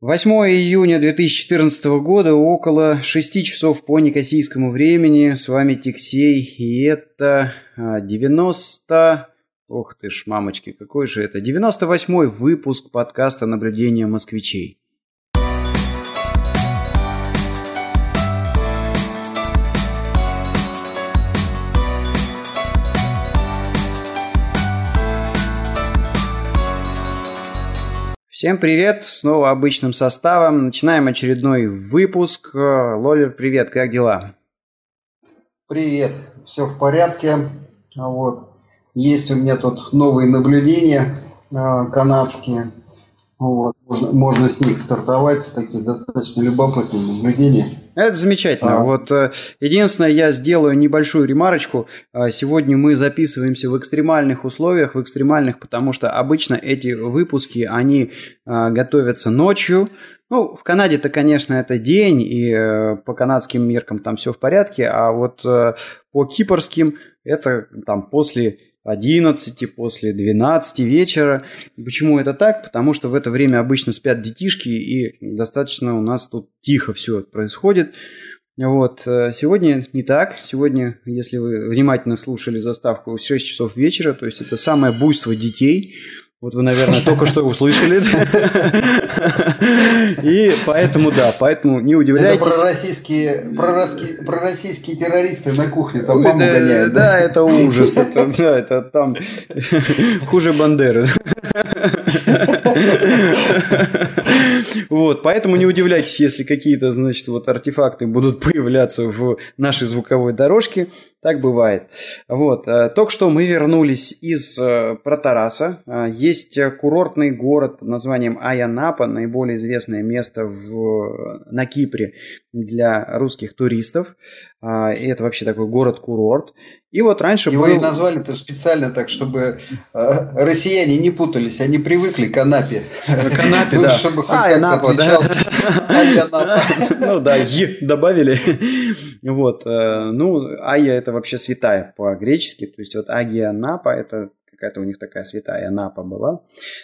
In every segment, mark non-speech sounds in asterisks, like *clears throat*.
8 июня 2014 года, около 6 часов по некосийскому времени. С вами Тиксей, и это 90... А, Ох ты ж, мамочки, какой же это? 98-й выпуск подкаста «Наблюдение москвичей». Всем привет, снова обычным составом. Начинаем очередной выпуск. Лолер, привет, как дела? Привет, все в порядке. Вот. Есть у меня тут новые наблюдения э, канадские. Вот. Можно, можно с них стартовать, такие достаточно любопытные наблюдения. Это замечательно. А. Вот э, единственное, я сделаю небольшую ремарочку. А, сегодня мы записываемся в экстремальных условиях, в экстремальных, потому что обычно эти выпуски, они а, готовятся ночью. Ну, в Канаде-то, конечно, это день, и э, по канадским меркам там все в порядке, а вот э, по кипрским это там после 11, после 12 вечера. Почему это так? Потому что в это время обычно спят детишки, и достаточно у нас тут тихо все происходит. Вот. Э, сегодня не так. Сегодня, если вы внимательно слушали заставку, 6 часов вечера, то есть это самое буйство детей. Вот вы, наверное, только что услышали. И поэтому, да, поэтому не удивляйтесь. Это пророссийские, пророссийские, пророссийские террористы на кухне там маму гоняют. Да, это ужас. Это, да, это там хуже Бандеры. Вот, поэтому не удивляйтесь, если какие-то, значит, вот артефакты будут появляться в нашей звуковой дорожке. Так бывает. Вот, э, только что мы вернулись из э, Протараса. Э, есть курортный город под названием Аянапа, наиболее известное место в, на Кипре для русских туристов. И это вообще такой город-курорт. И вот раньше Его был... и назвали-то специально так, чтобы россияне не путались, они привыкли к Анапе. К Анапе, да. Чтобы хоть а, Анапа, да. Ну да, добавили. Вот. Ну, Айя это вообще святая по-гречески. То есть вот Агия Анапа это какая-то у них такая святая Анапа была.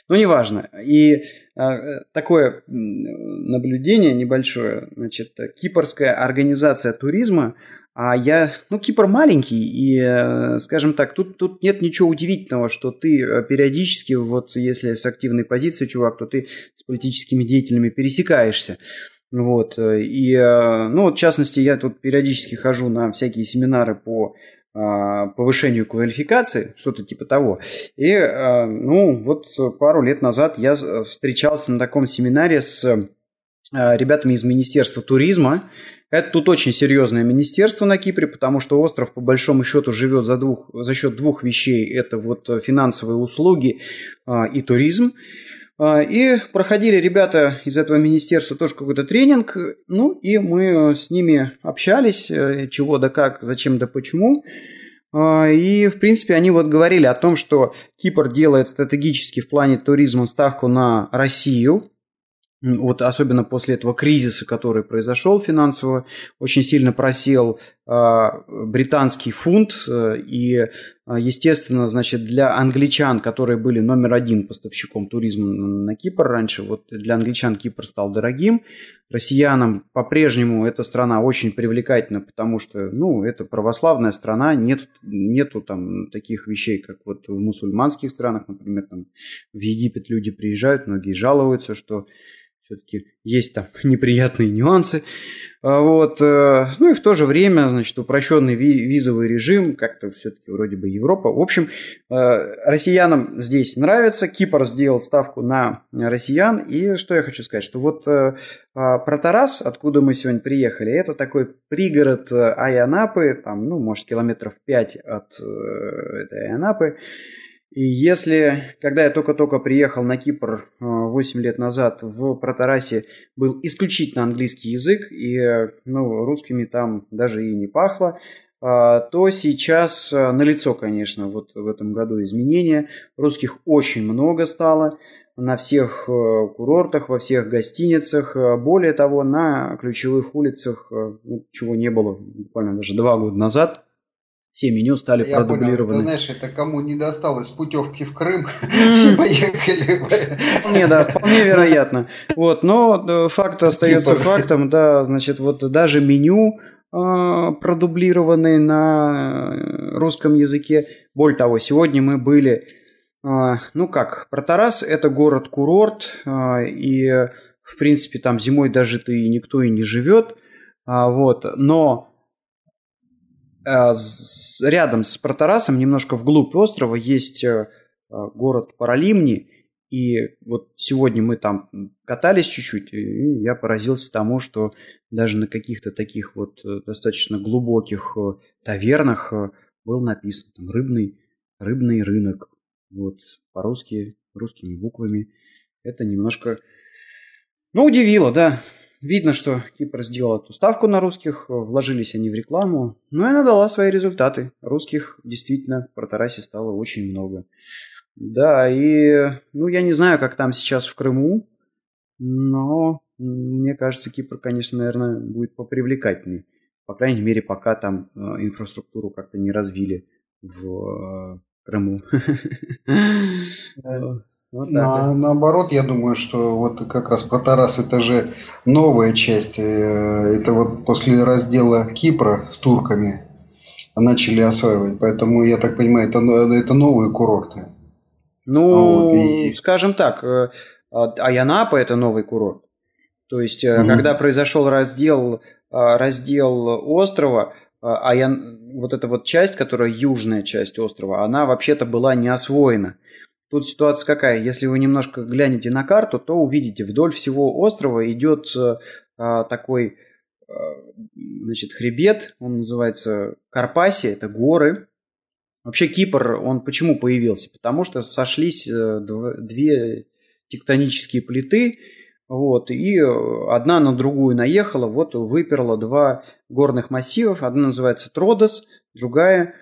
Но неважно. И э, такое наблюдение небольшое. Значит, кипрская организация туризма а я, ну, Кипр маленький, и, э, скажем так, тут, тут нет ничего удивительного, что ты э, периодически, вот если с активной позиции, чувак, то ты с политическими деятелями пересекаешься. Вот, э, и, ну, вот, в частности, я тут периодически хожу на всякие семинары по а, повышению квалификации, что-то типа того. И, ну, вот пару лет назад я встречался на таком семинаре с ребятами из Министерства туризма, это тут очень серьезное министерство на Кипре, потому что остров по большому счету живет за, двух, за счет двух вещей. Это вот финансовые услуги а, и туризм. А, и проходили ребята из этого министерства тоже какой-то тренинг. Ну и мы с ними общались, э, чего да как, зачем да почему. А, и, в принципе, они вот говорили о том, что Кипр делает стратегически в плане туризма ставку на Россию, вот особенно после этого кризиса, который произошел финансово, очень сильно просел э, британский фунт, э, и, э, естественно, значит, для англичан, которые были номер один поставщиком туризма на Кипр раньше, вот для англичан Кипр стал дорогим, россиянам по-прежнему эта страна очень привлекательна, потому что, ну, это православная страна, нет, нету там таких вещей, как вот в мусульманских странах, например, там в Египет люди приезжают, многие жалуются, что все-таки есть там *laughs* неприятные нюансы. А вот. Э, ну и в то же время, значит, упрощенный визовый режим, как-то все-таки вроде бы Европа. В общем, э, россиянам здесь нравится. Кипр сделал ставку на россиян. И что я хочу сказать, что вот э, а, Протарас, откуда мы сегодня приехали, это такой пригород Айанапы, там, ну, может, километров 5 от этой Айанапы. И если, когда я только-только приехал на Кипр 8 э, лет назад, в Протарасе был исключительно английский язык, и ну, русскими там даже и не пахло, а, то сейчас э, налицо, конечно, вот в этом году изменения. Русских очень много стало на всех э, курортах, во всех гостиницах. Более того, на ключевых улицах, ну, чего не было буквально даже два года назад, все меню стали Я продублированы. Понял, это, знаешь, это кому не досталось путевки в Крым, *laughs* все поехали. Вполне, да, вполне *laughs* вероятно. Вот, но факт остается фактом, да, значит, вот даже меню а, продублированные на русском языке. Более того, сегодня мы были, а, ну как, Протарас – это город-курорт, а, и, в принципе, там зимой даже ты никто и не живет, вот, но рядом с Протарасом, немножко вглубь острова, есть город Паралимни, и вот сегодня мы там катались чуть-чуть, и я поразился тому, что даже на каких-то таких вот э, достаточно глубоких э, тавернах э, был написан там рыбный, рыбный рынок. Вот по-русски, русскими буквами. Это немножко, ну, удивило, да. Видно, что Кипр сделал эту ставку на русских, вложились они в рекламу, но она дала свои результаты. Русских действительно в Протарасе стало очень много. Да, и, ну, я не знаю, как там сейчас в Крыму, но мне кажется, Кипр, конечно, наверное, будет попривлекательней. По крайней мере, пока там э, инфраструктуру как-то не развили в э, Крыму. *laughs* Вот На, наоборот, я думаю, что вот как раз про Тарас это же новая часть. Э, это вот после раздела Кипра с турками начали осваивать. Поэтому, я так понимаю, это, это новые курорты. Ну, вот, и... скажем так, э, Аянапа это новый курорт. То есть, mm-hmm. когда произошел раздел, э, раздел острова, Аян, вот эта вот часть, которая южная часть острова, она вообще-то была не освоена. Тут ситуация какая? Если вы немножко глянете на карту, то увидите, вдоль всего острова идет такой значит, хребет, он называется Карпасия, это горы, Вообще Кипр, он почему появился? Потому что сошлись э, две тектонические плиты, вот, и э, одна на другую наехала, вот выперла два горных массивов. Одна называется Тродос, другая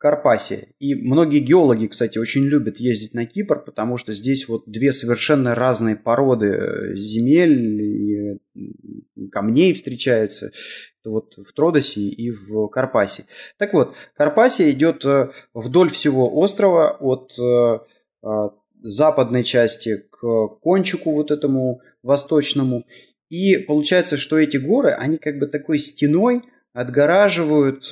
а, Карпасия. И многие геологи, кстати, очень любят ездить на Кипр, потому что здесь вот две совершенно разные породы э, земель и камней встречаются. Вот в Тродосе и в Карпасе. Так вот, Карпасия идет э, вдоль всего острова от э, западной части к кончику вот этому восточному. И получается, что эти горы, они как бы такой стеной отгораживают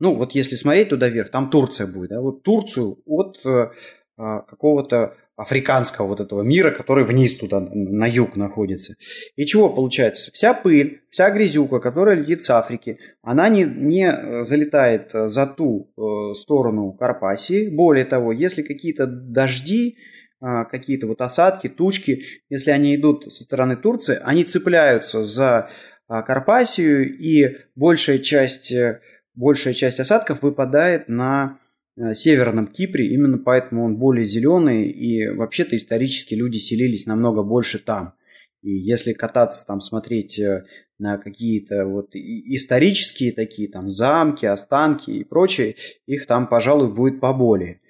ну, вот если смотреть туда вверх, там Турция будет, да, вот Турцию от э, а, какого-то африканского вот этого мира, который вниз туда, на юг находится. И чего получается? Вся пыль, вся грязюка, которая летит с Африки, она не, не залетает за ту э, сторону Карпасии. Более того, если какие-то дожди, э, какие-то вот осадки, тучки, если они идут со стороны Турции, они цепляются за э, Карпасию, и большая часть э, большая часть осадков выпадает на э, северном Кипре, именно поэтому он более зеленый, и вообще-то исторически люди селились намного больше там. И если кататься там, смотреть э, на какие-то вот исторические такие там замки, останки и прочее, их там, пожалуй, будет поболее.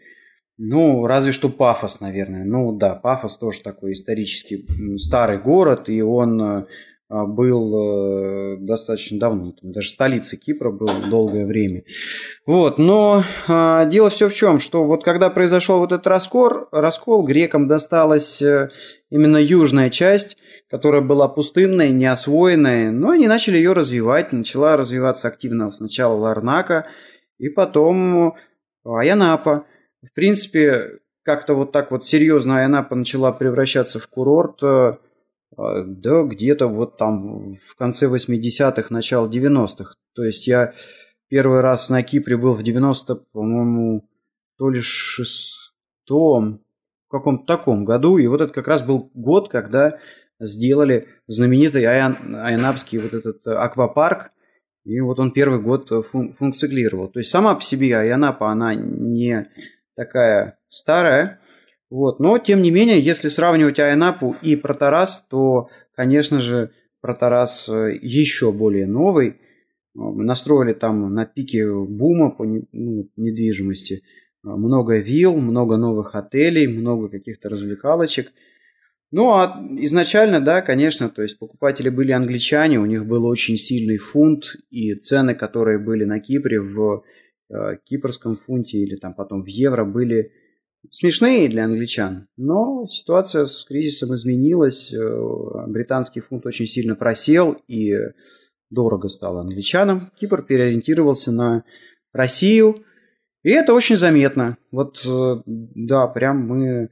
Ну, разве что Пафос, наверное. Ну да, Пафос тоже такой исторический старый город, и он э, был э, достаточно давно, даже столицей Кипра был долгое время. Вот, но а, дело все в чем, что вот когда произошел вот этот раскол, раскол, грекам досталась э, именно южная часть, которая была пустынная, неосвоенная, но они начали ее развивать, начала развиваться активно сначала Ларнака, и потом Аянапа. В принципе, как-то вот так вот серьезно Аянапа начала превращаться в курорт э, а, да, где-то вот там в конце 80-х, начало 90-х. То есть я первый раз на Кипре был в 90 по-моему, то ли шестом, в каком-то таком году. И вот это как раз был год, когда сделали знаменитый Аян, Айнапский вот этот э, аквапарк. И вот он первый год фун- функционировал. То есть сама по себе Айанапа, она не такая старая, вот. Но, тем не менее, если сравнивать Айнапу и Протарас, то, конечно же, Протарас э, еще более новый. Мы настроили там на пике бума по ну, недвижимости. Много вилл, много новых отелей, много каких-то развлекалочек. Ну, а изначально, да, конечно, то есть покупатели были англичане, у них был очень сильный фунт, и цены, которые были на Кипре в э, кипрском фунте или там потом в евро, были смешные для англичан. Но ситуация с кризисом изменилась, э, британский фунт очень сильно просел и дорого стало англичанам. Кипр переориентировался на Россию, и это очень заметно. Вот, э, да, прям мы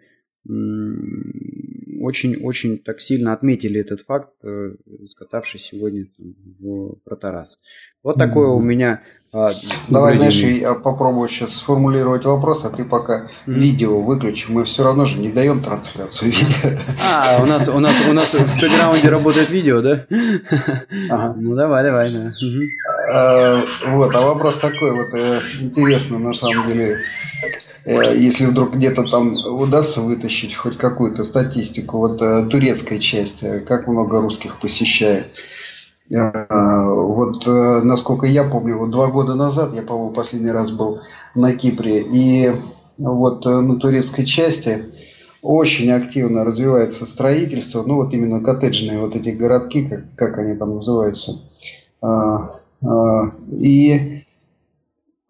очень-очень так сильно отметили этот факт, э, скатавшись сегодня в Протарас. Вот такое у меня а, Давай, знаешь, я попробую сейчас сформулировать вопрос, а ты пока mm-hmm. видео выключи. Мы все равно же не даем трансляцию видео. А, у нас, у нас, у нас в бэкграунде работает видео, да? Ага. Ну давай, давай, да. А, вот, а вопрос такой, вот э, интересно на самом деле, э, если вдруг где-то там удастся вытащить хоть какую-то статистику, вот э, турецкая часть, как много русских посещает? А, вот э, насколько я помню, вот два года назад, я, по-моему, последний раз был на Кипре, и вот э, на турецкой части очень активно развивается строительство, ну вот именно коттеджные вот эти городки, как, как они там называются. И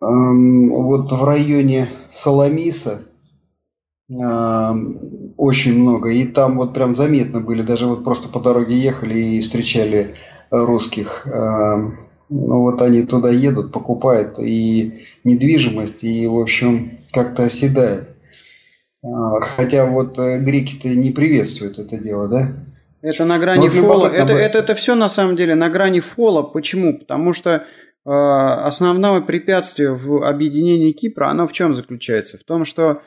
вот в районе Соломиса очень много, и там вот прям заметно были, даже вот просто по дороге ехали и встречали русских. Эм, ну вот они туда едут, покупают и недвижимость, и в общем как-то оседает. А, хотя вот э, греки-то не приветствуют это дело, да? Это на грани вот фола. Это, это, это все на самом деле на грани фола. Почему? Потому что э, основное препятствие в объединении Кипра, оно в чем заключается? В том, что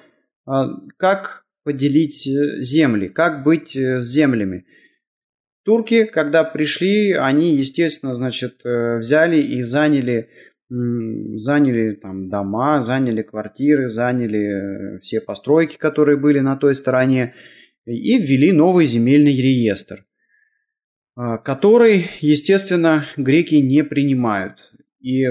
э, как поделить э, земли, как быть с землями. Турки, когда пришли, они, естественно, значит, э, взяли и заняли, заняли там дома, заняли квартиры, заняли э, все постройки, которые были на той стороне, и ввели новый земельный реестр, а, который, естественно, греки не принимают. И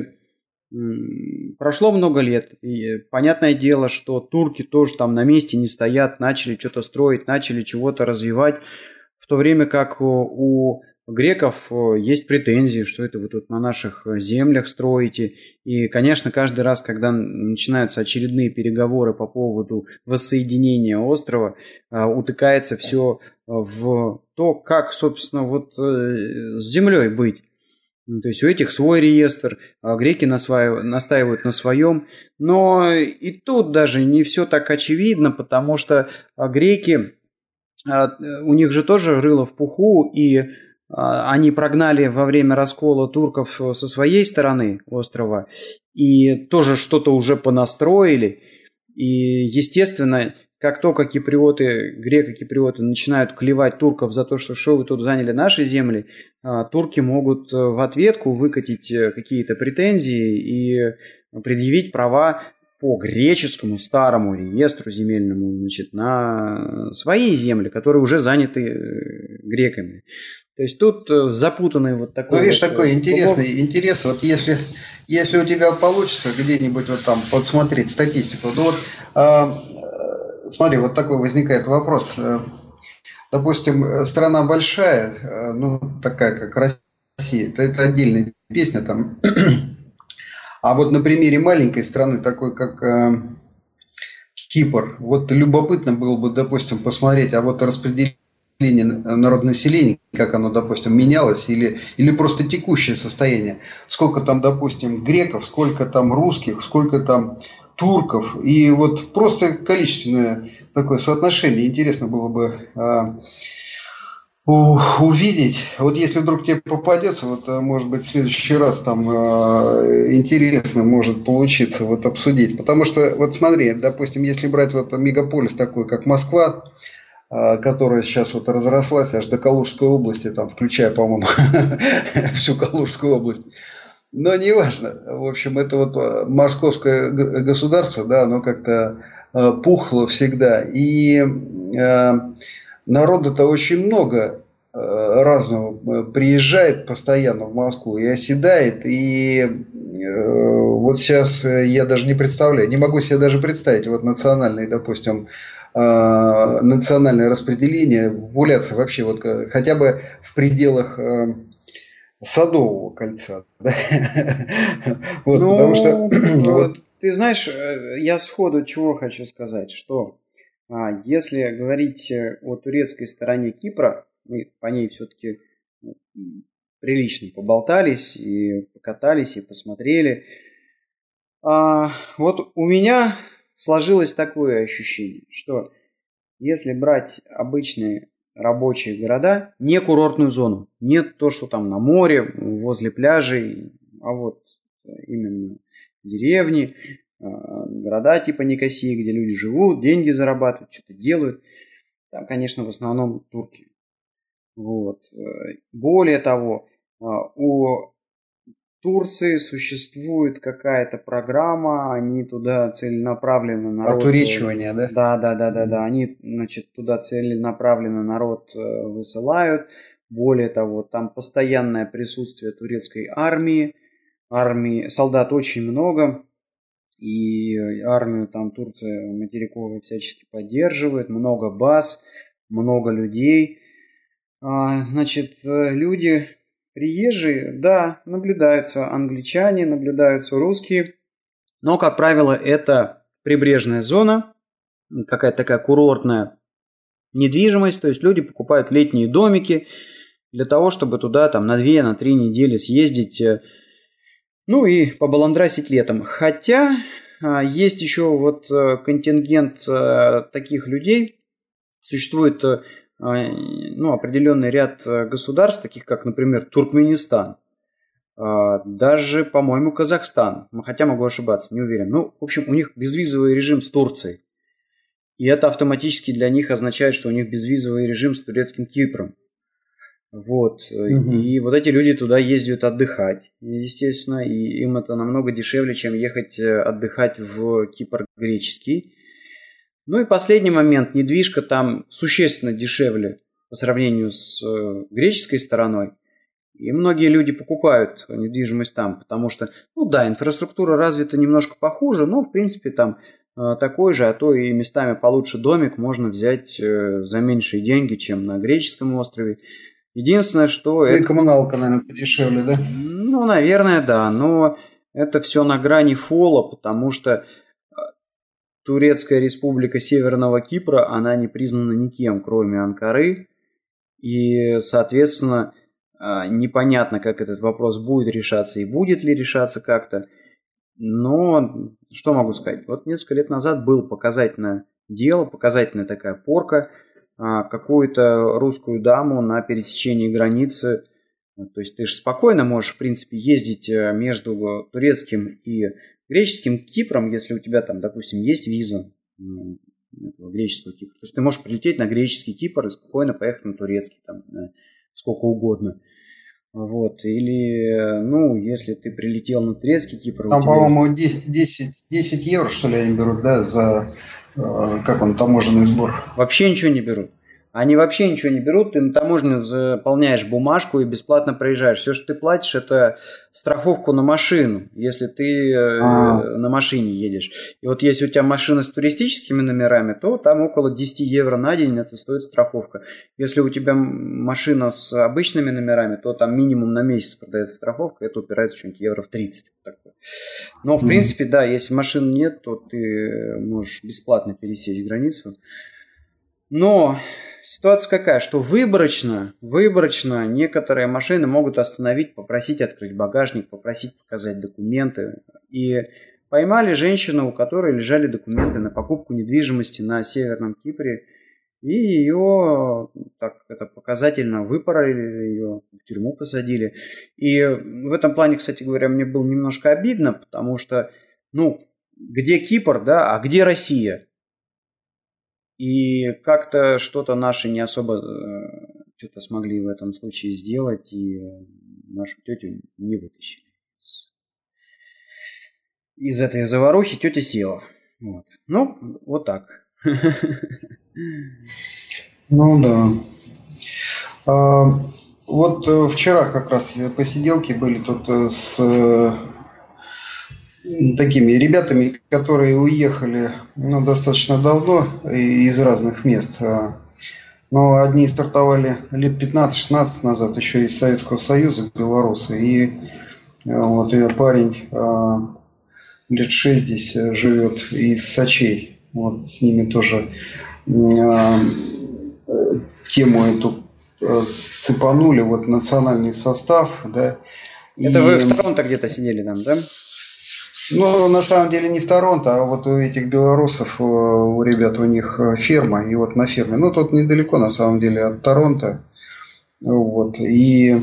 прошло много лет, и понятное дело, что турки тоже там на месте не стоят, начали что-то строить, начали чего-то развивать, в то время как у греков есть претензии, что это вы тут на наших землях строите. И, конечно, каждый раз, когда начинаются очередные переговоры по поводу воссоединения острова, утыкается все в то, как, собственно, вот э, с землей быть. То есть у этих свой реестр, а греки настаивают на своем. Но и тут даже не все так очевидно, потому что греки у них же тоже рыло в пуху, и а, они прогнали во время раскола турков со своей стороны острова, и тоже что-то уже понастроили. И, естественно, как только киприоты, греко-киприоты начинают клевать турков за то, что что вы тут заняли наши земли, а, турки могут в ответку выкатить э, какие-то претензии и предъявить права по греческому старому реестру земельному значит, на свои земли, которые уже заняты э, греками. То есть тут э, запутанный вот такой... Ну, видишь, вот, такой э, интересный интерес. Вот если, если у тебя получится где-нибудь вот там подсмотреть статистику, ну вот э, смотри, вот такой возникает вопрос. Допустим, страна большая, ну такая как Россия, это, это отдельная песня там *clears throat* а вот на примере маленькой страны, такой как э, Кипр, вот любопытно было бы, допустим, посмотреть, а вот распределение народонаселения, как оно, допустим, менялось, или, или просто текущее состояние. Сколько там, допустим, греков, сколько там русских, сколько там турков. И вот просто количественное такое соотношение. Интересно было бы э, увидеть. Вот если вдруг тебе попадется, вот э, может быть в следующий раз там э, интересно может получиться вот обсудить. Потому что вот смотри, допустим, если брать вот мегаполис такой, как Москва, э, которая сейчас вот разрослась аж до Калужской области, там, включая, по-моему, *laughs* всю Калужскую область. Но не важно. В общем, это вот московское государство, да, оно как-то пухло всегда. И э, народу-то очень много э, разного э, приезжает постоянно в Москву и оседает. И э, вот сейчас я даже не представляю, не могу себе даже представить, вот национальный, допустим, национальное распределение, популяция вообще вот хотя бы в пределах Садового кольца. *laughs* Да? вот, ну, потому что... *clears throat* вот, ты знаешь, я сходу чего хочу сказать, что если говорить о турецкой стороне Кипра, мы по ней все-таки ну, прилично поболтались и покатались и посмотрели. А, вот у меня сложилось такое ощущение, что если брать обычные рабочие города, не курортную зону, не то, что там на море, возле пляжей, а вот именно деревни, а, города типа Никосии, где люди живут, деньги зарабатывают, что-то делают. Там, конечно, в основном турки. Вот. Более того, а, у Турции существует какая-то программа, они туда целенаправленно народ... Отуречивание, да? Да, да, да, да, да. Они, значит, туда целенаправленно народ э, высылают. Более того, там постоянное присутствие турецкой армии. Армии, солдат очень много. И армию там Турция материковую всячески поддерживает. Много баз, много людей. А, значит, э, люди Приезжие, да, наблюдаются англичане, наблюдаются русские, но, как правило, это прибрежная зона, какая-то такая курортная недвижимость, то есть люди покупают летние домики для того, чтобы туда там на 2 на 3 недели съездить, э, ну и побаландрасить летом. Хотя а, есть еще вот э, контингент э, таких людей, существует а, ну, определенный ряд э, государств, таких как, например, Туркменистан, а, даже, по-моему, Казахстан, хотя могу ошибаться, не уверен. Ну, в общем, у них безвизовый режим с Турцией. И это автоматически для них означает, что у них безвизовый режим с турецким Кипром. Вот. Угу. И вот эти люди туда ездят отдыхать, естественно, и им это намного дешевле, чем ехать э, отдыхать в Кипр греческий. Ну и последний момент. Недвижка там существенно дешевле по сравнению с э, греческой стороной. И многие люди покупают недвижимость там, потому что, ну да, инфраструктура развита немножко похуже, но в принципе там такой же, а то и местами получше домик можно взять за меньшие деньги, чем на греческом острове. Единственное, что... И это... коммуналка, наверное, подешевле, да? Ну, наверное, да, но это все на грани фола, потому что Турецкая республика Северного Кипра, она не признана никем, кроме Анкары. И, соответственно, а, непонятно, как этот вопрос будет решаться и будет ли решаться как-то. Но что могу сказать? Вот несколько лет назад было показательное дело, показательная такая порка. А, какую-то русскую даму на пересечении границы. То есть ты же спокойно можешь, в принципе, ездить э, между турецким и греческим Кипром, если у тебя там, допустим, есть виза греческого Кипра, то есть ты можешь прилететь на греческий Кипр и спокойно поехать на турецкий, там, сколько угодно. Вот, или, ну, если ты прилетел на турецкий Кипр... Там, тебя... по-моему, 10, 10 евро, что ли, они берут, да, за, э, как он, таможенный сбор. Вообще ничего не берут. Они вообще ничего не берут, ты на таможне заполняешь бумажку и бесплатно проезжаешь. Все, что ты платишь, это страховку на машину, если ты А-а-а. Э, на машине едешь. И вот если у тебя машина с туристическими номерами, то там около 10 евро на день это стоит страховка. Если у тебя машина с обычными номерами, то там минимум на месяц продается страховка, это упирается что-нибудь евро в 30. Такое. Но в mm-hmm. принципе, да, если машин нет, то ты можешь бесплатно пересечь границу. Но ситуация какая, что выборочно, выборочно некоторые машины могут остановить, попросить открыть багажник, попросить показать документы. И поймали женщину, у которой лежали документы на покупку недвижимости на Северном Кипре. И ее так это показательно выпороли, ее в тюрьму посадили. И в этом плане, кстати говоря, мне было немножко обидно, потому что, ну, где Кипр, да, а где Россия? И как-то что-то наши не особо э, что-то смогли в этом случае сделать, и нашу тетю не вытащили из этой заварухи тетя села. Вот. Ну, вот так. Ну да. А, вот э, вчера как раз посиделки были тут э, с такими ребятами, которые уехали ну, достаточно давно из разных мест. А, но одни стартовали лет 15-16 назад, еще из Советского Союза, белорусы. И а, вот и парень а, лет 6 здесь живет из Сочей. Вот с ними тоже тему эту цепанули, вот национальный состав, да. Это и... вы в Торонто где-то сидели там, да? Ну, на самом деле не в Торонто, а вот у этих белорусов, у ребят, у них э, ферма, и вот на ферме. Ну, тут недалеко, на самом деле, от Торонто. Вот, и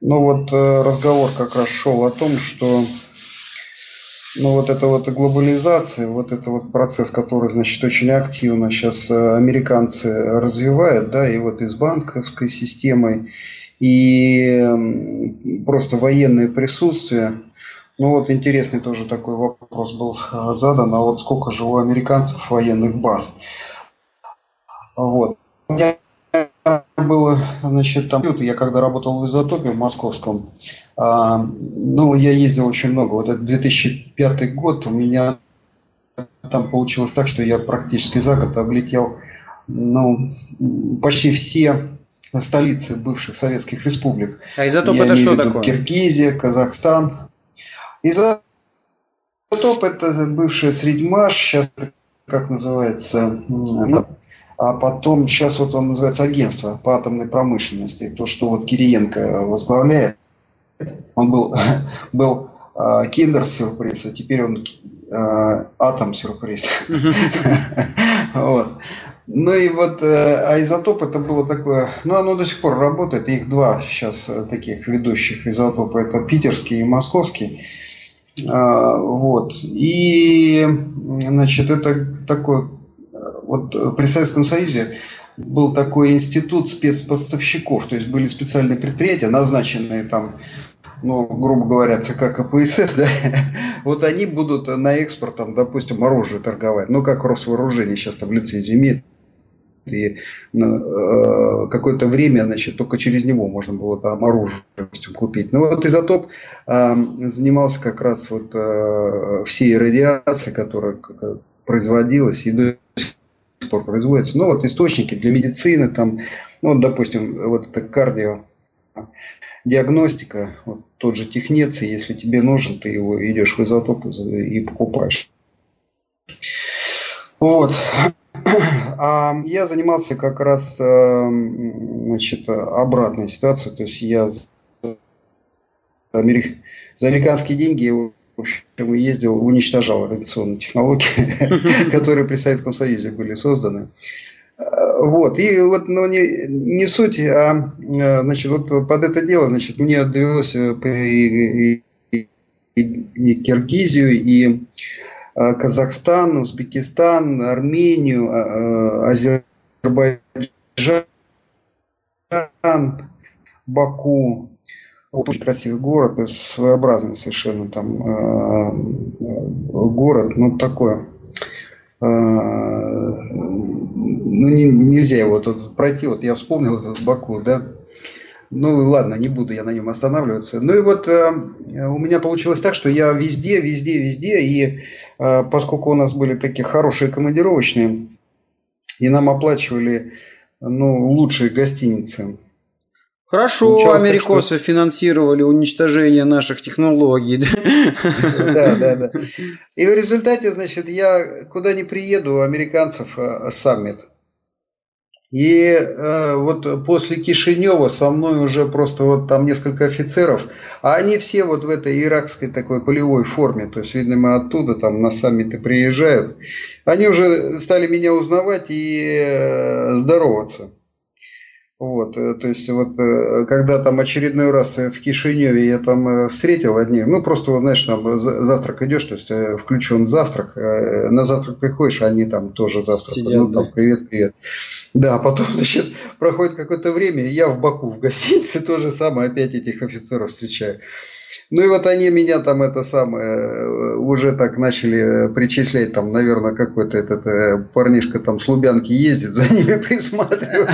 ну вот э, разговор как раз шел о том, что ну вот эта вот глобализация, вот это вот процесс, который, значит, очень активно сейчас э, американцы развивают, да, и вот и с банковской системой, и просто военное присутствие, ну вот интересный тоже такой вопрос был э, задан, а вот сколько же у американцев военных баз? Вот. У меня было, значит, там, я когда работал в изотопе в московском, а, ну, я ездил очень много. Вот это 2005 год у меня там получилось так, что я практически за год облетел, ну, почти все столицы бывших советских республик. А изотоп я это что такое? Киргизия, Казахстан, Изотоп это бывшая Средьмаш, сейчас как называется, а потом сейчас вот он называется агентство по атомной промышленности, то, что вот Кириенко возглавляет. Он был, *laughs* был э, киндер-сюрприз, а теперь он э, атом-сюрприз. *laughs* вот. Ну и вот, э, а изотоп это было такое, ну оно до сих пор работает, их два сейчас э, таких ведущих изотопа, это питерский и московский. А, вот. И, значит, это такой, вот при Советском Союзе был такой институт спецпоставщиков, то есть были специальные предприятия, назначенные там, ну, грубо говоря, ЦК КПСС, *laughs* да, вот они будут на экспорт, там, допустим, оружие торговать, ну, как Росвооружение сейчас там лицензию имеет, и э, какое-то время, значит, только через него можно было там оружие допустим, купить. Ну вот изотоп э, занимался как раз вот э, всей радиацией, которая производилась и до сих пор производится. Ну вот источники для медицины, там, ну вот, допустим, вот это кардио диагностика, вот тот же технец, если тебе нужен, ты его идешь в изотоп и покупаешь. Вот. А я занимался как раз эм, значит, обратной ситуацией. То есть я за, американские деньги в общем, ездил, уничтожал радиационные технологии, которые при Советском Союзе были созданы. Э, вот, и вот, но не, не суть, а, э, значит, вот под это дело, значит, мне довелось э, и, и, и Киргизию, и Э, Казахстан, Узбекистан, Армению, э, э, Азербайджан, Баку. Вот очень красивый город, своеобразный совершенно там город, ну такое. Ну не, нельзя его тут пройти. Вот я вспомнил этот Баку, да. Ну ладно, не буду я на нем останавливаться. Ну и вот э, у меня получилось так, что я везде, везде, везде, и э, поскольку у нас были такие хорошие командировочные, и нам оплачивали ну, лучшие гостиницы. Хорошо, Участок, америкосы что... финансировали уничтожение наших технологий. Да, да, да. И в результате, значит, я куда не приеду, американцев э, саммит. И э, вот после Кишинева со мной уже просто вот там несколько офицеров, а они все вот в этой иракской такой полевой форме, то есть, видимо, оттуда там на саммиты приезжают. Они уже стали меня узнавать и э, здороваться. Вот, э, то есть вот э, когда там очередной раз в Кишиневе я там э, встретил одних, ну просто знаешь, там завтрак идешь, то есть включен завтрак, на завтрак приходишь, они там тоже завтрак, ну там привет, привет. Да, а потом, значит, проходит какое-то время, и я в Баку в гостинице *laughs* то же самое опять этих офицеров встречаю. Ну и вот они меня там это самое э, уже так начали причислять, там, наверное, какой-то этот э, парнишка там с Лубянки ездит, *laughs* за ними присматривает.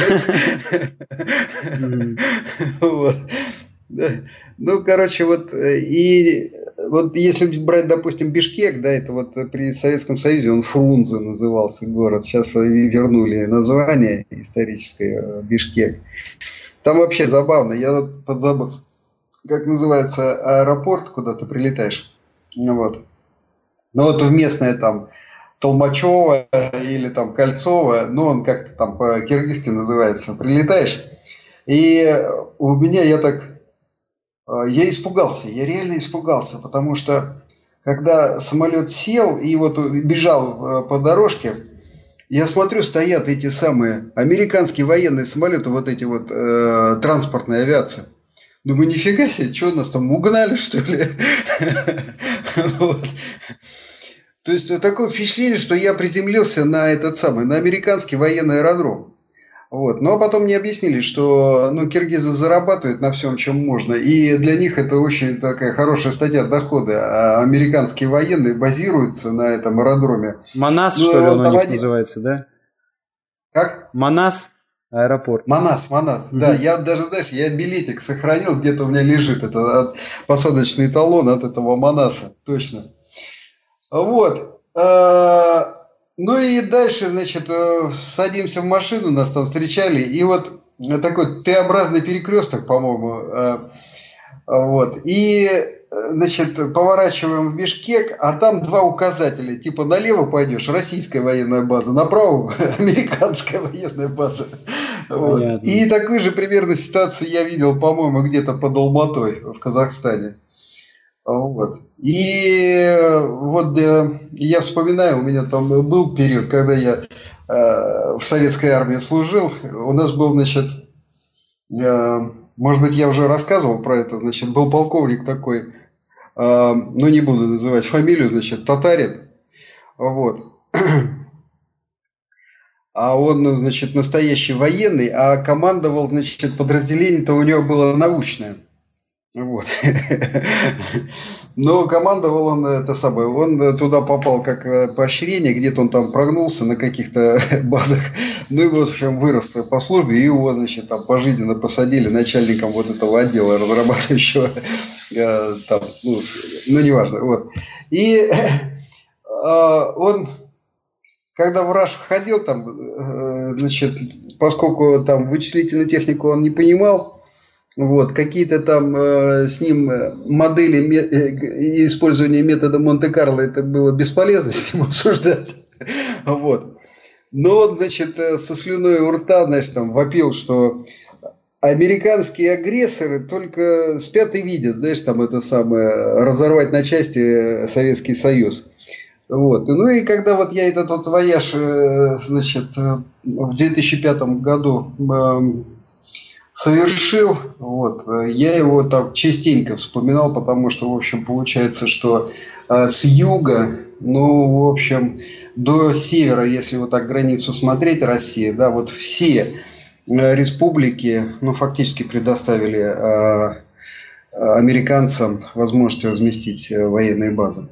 *laughs* *laughs* Ну, короче, вот э, и вот если брать, допустим, Бишкек, да, это вот при Советском Союзе он Фрунзе назывался город. Сейчас вернули название историческое Бишкек. Там вообще забавно. Я подзабыл, как называется аэропорт, куда ты прилетаешь. Вот. Ну вот в местное там Толмачево или там Кольцово, ну он как-то там по-киргизски называется, прилетаешь. И у меня я так, э, я испугался, я реально испугался, потому что когда самолет сел и вот бежал э, по дорожке, я смотрю, стоят эти самые американские военные самолеты, вот эти вот э, транспортная авиация. Думаю, нифига себе, что нас там угнали, что ли? *laughs* То есть такое впечатление, что я приземлился на этот самый, на американский военный аэродром. Вот. Но потом мне объяснили, что ну, киргизы зарабатывают на всем, чем можно. И для них это очень такая хорошая статья дохода. А американские военные базируются на этом аэродроме. Манас, ну, что ли, он у них один... называется, да? Как? Манас аэропорт. Манас, Манас. Угу. Да, я даже, знаешь, я билетик сохранил, где-то у меня лежит. Это посадочный талон от этого Манаса. Точно. Вот. А, ну и дальше, значит, э, садимся в машину, нас там встречали, и вот такой Т-образный перекресток, по-моему, э, вот, и, значит, поворачиваем в Бишкек, а там два указателя, типа налево пойдешь, российская военная база, направо *laughs* американская военная база. Вот. И такую же примерно ситуацию я видел, по-моему, где-то под Алматой в Казахстане. Вот. И вот я вспоминаю, у меня там был период, когда я э, в советской армии служил. У нас был, значит, э, может быть, я уже рассказывал про это, значит, был полковник такой, э, ну не буду называть фамилию, значит, татарин. Вот. *clears throat* А он, значит, настоящий военный, а командовал, значит, подразделение-то у него было научное. Вот. Но командовал он это самое, он туда попал как э, поощрение, где-то он там прогнулся на каких-то *laughs* базах, ну и вот в общем вырос по службе, и его, значит, там пожизненно посадили начальником вот этого отдела разрабатывающего, э, там, ну, ну неважно, вот. И э, он, когда в РАШ ходил, там, э, значит, поскольку там вычислительную технику он не понимал, вот, какие-то там э, с ним э, модели ме- э, использования метода Монте-Карло это было бесполезно с *laughs* ним обсуждать. Вот. Но он, значит, э, со слюной у рта, значит, там вопил, что американские агрессоры только спят и видят, знаешь, там это самое, разорвать на части Советский Союз. Вот. Ну и когда вот я этот вот вояж, значит, в 2005 году совершил. Вот. Я его так частенько вспоминал, потому что, в общем, получается, что э, с юга, ну, в общем, до севера, если вот так границу смотреть, России, да, вот все э, республики, ну, фактически предоставили э, американцам возможность разместить э, военные базы.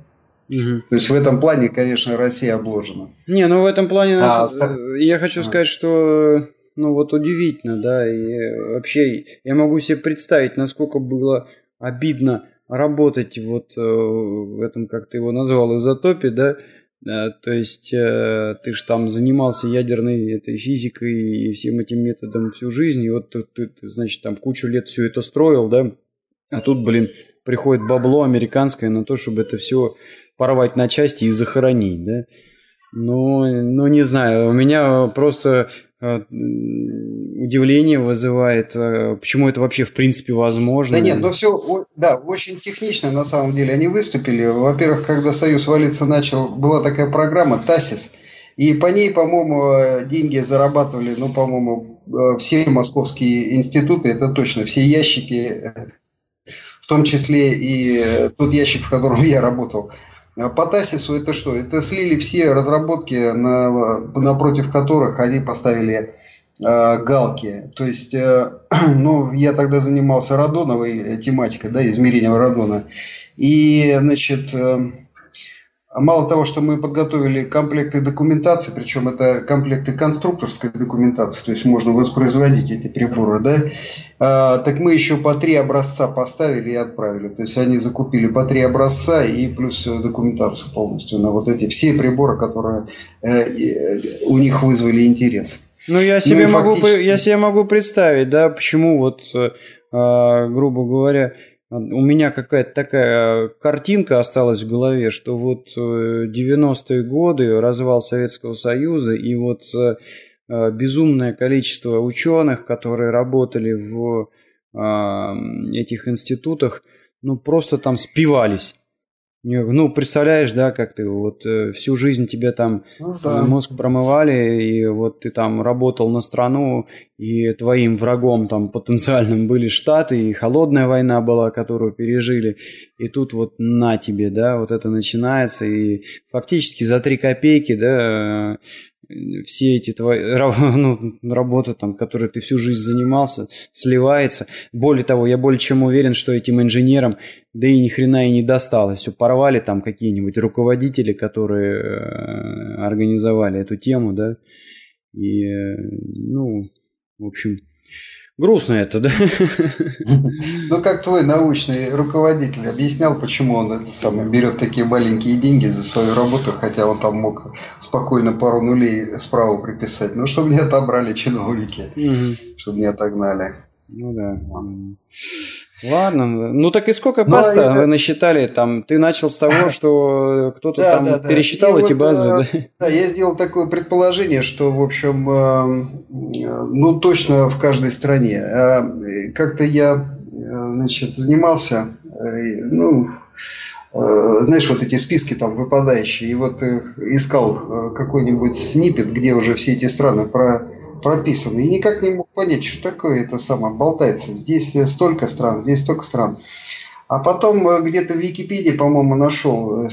Угу. То есть в этом плане, конечно, Россия обложена. Не, ну в этом плане нас, а, я хочу а. сказать, что ну вот удивительно, да, и вообще я могу себе представить, насколько было обидно работать вот э, в этом, как ты его назвал, изотопе, да, э, то есть э, ты же там занимался ядерной этой физикой и всем этим методом всю жизнь, и вот ты, ты, значит, там кучу лет все это строил, да, а тут, блин, приходит бабло американское на то, чтобы это все порвать на части и захоронить, да. Ну, ну, не знаю, у меня просто Э, удивление вызывает, э, почему это вообще в принципе возможно. Да нет, ну все, да, очень технично на самом деле они выступили. Во-первых, когда Союз валиться начал, была такая программа ТАСИС, и по ней, по-моему, э, деньги зарабатывали, ну, по-моему, все московские институты, это точно, все ящики, в том числе и тот ящик, в котором *laughs* я работал. А по Тасису это что? Это слили все разработки, на, напротив которых они поставили э, галки. То есть, э, *clears throat* ну, я тогда занимался радоновой тематикой, да, измерением радона. И, значит, э, мало того, что мы подготовили комплекты документации, причем это комплекты конструкторской документации, то есть можно воспроизводить эти приборы, да, а, так мы еще по три образца поставили и отправили. То есть они закупили по три образца и плюс документацию полностью на вот эти все приборы, которые э, у них вызвали интерес. Ну, я себе, ну, могу, фактически... я себе могу представить, да, почему вот, э, грубо говоря, у меня какая-то такая картинка осталась в голове, что вот 90-е э, годы, развал Советского Союза и вот э, э, безумное количество ученых, которые работали в этих институтах, ну просто там спивались. Ну, представляешь, да, как ты вот э, всю жизнь тебе там ну, да. мозг промывали, и вот ты там работал на страну, и твоим врагом там потенциальным были Штаты, и холодная война была, которую пережили, и тут вот на тебе, да, вот это начинается, и фактически за три копейки, да, все эти твои *laughs* ну, работы, там, которые ты всю жизнь занимался, сливается. Более того, я более чем уверен, что этим инженерам, да и ни хрена и не досталось. Все порвали там какие-нибудь руководители, которые э, организовали эту тему, да. И, э, ну, в общем, Грустно это, да? *laughs* Ну, как твой научный руководитель объяснял, почему он это самое, берет такие маленькие деньги за свою работу, хотя он там мог спокойно пару нулей справа приписать. Ну, чтобы не отобрали чиновники, чтобы не отогнали. Ну да. Ладно, ну так и сколько ну, паста вы насчитали? Там ты начал с того, что кто-то да, там да, да. пересчитал и эти вот, базы. Да? да, я сделал такое предположение, что, в общем, э, ну точно в каждой стране. Э, как-то я, э, значит, занимался, ну, знаешь, вот эти списки там выпадающие, и вот искал какой-нибудь снипет, где уже все эти страны про прописано. И никак не мог понять, что такое это самое болтается. Здесь э, столько стран, здесь столько стран. А потом э, где-то в Википедии, по-моему, нашел э,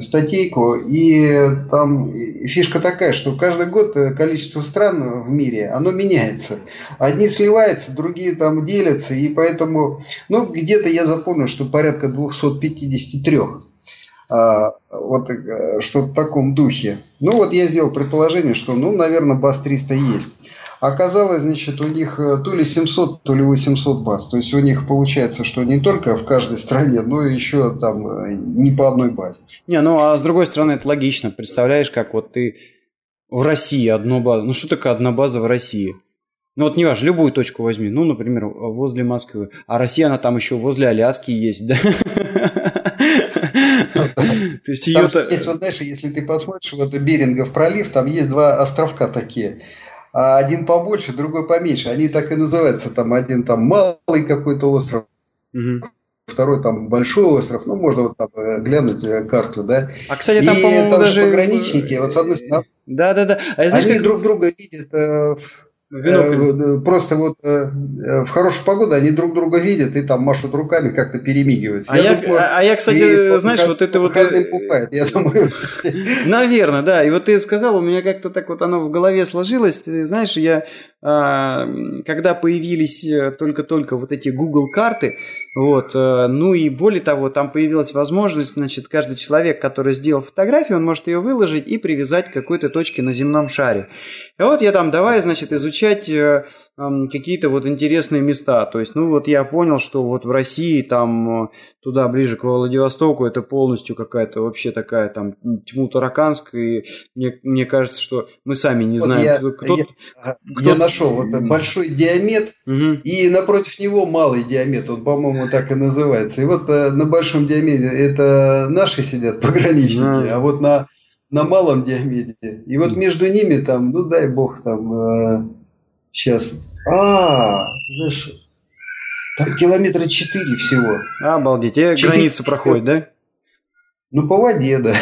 статейку, и там фишка такая, что каждый год количество стран в мире, оно меняется. Одни сливаются, другие там делятся, и поэтому, ну, где-то я запомнил, что порядка 253 а, вот э, что в таком духе. Ну вот я сделал предположение, что, ну, наверное, баз 300 есть. Оказалось, значит, у них э, то ли 700, то ли 800 баз. То есть у них получается, что не только в каждой стране, но еще там э, не по одной базе. Не, ну а с другой стороны это логично. Представляешь, как вот ты в России одну базу. Ну что такое одна база в России? Ну вот не важно, любую точку возьми. Ну, например, возле Москвы. А Россия, она там еще возле Аляски есть, да? *laughs* То есть ее есть, вот знаешь, если ты посмотришь, вот Берингов пролив, там есть два островка такие. А один побольше, другой поменьше. Они так и называются. Там один там малый какой-то остров, второй там большой остров. Ну, можно вот там э, глянуть э, карту, да. А, кстати, там, по-моему, даже... пограничники, вот с одной стороны... Да, да, да. А, знаешь, они как... друг друга видят э, Э, просто вот э, в хорошую погоду они друг друга видят и там машут руками, как-то перемигиваются. А я, я, думаю, а, а я кстати, знаешь, вот это вот... Бухает, я думаю. Наверное, да. И вот ты сказал, у меня как-то так вот оно в голове сложилось. Ты знаешь, я когда появились э, только-только вот эти Google карты, вот, ну и более того, там появилась возможность, значит, каждый человек, который сделал фотографию, он может ее выложить и привязать к какой-то точке на земном шаре. И вот я там давай, значит, изучать э, какие-то вот интересные места. То есть, ну вот я понял, что вот в России там э, туда ближе к Владивостоку это полностью какая-то вообще такая там тьму тараканск. И мне, мне кажется, что мы сами не вот знаем, я, кто, я, кто... я нашел вот большой диамет угу. и напротив него малый диамет. Он, по-моему, так и называется. И вот э, на большом диамете это наши сидят пограничники, да. а вот на на малом диаметре. И вот между ними там, ну дай бог там э, сейчас. А, знаешь, там километра четыре всего. Обалдеть, и 4... граница проходит, да? Ну, по воде, да.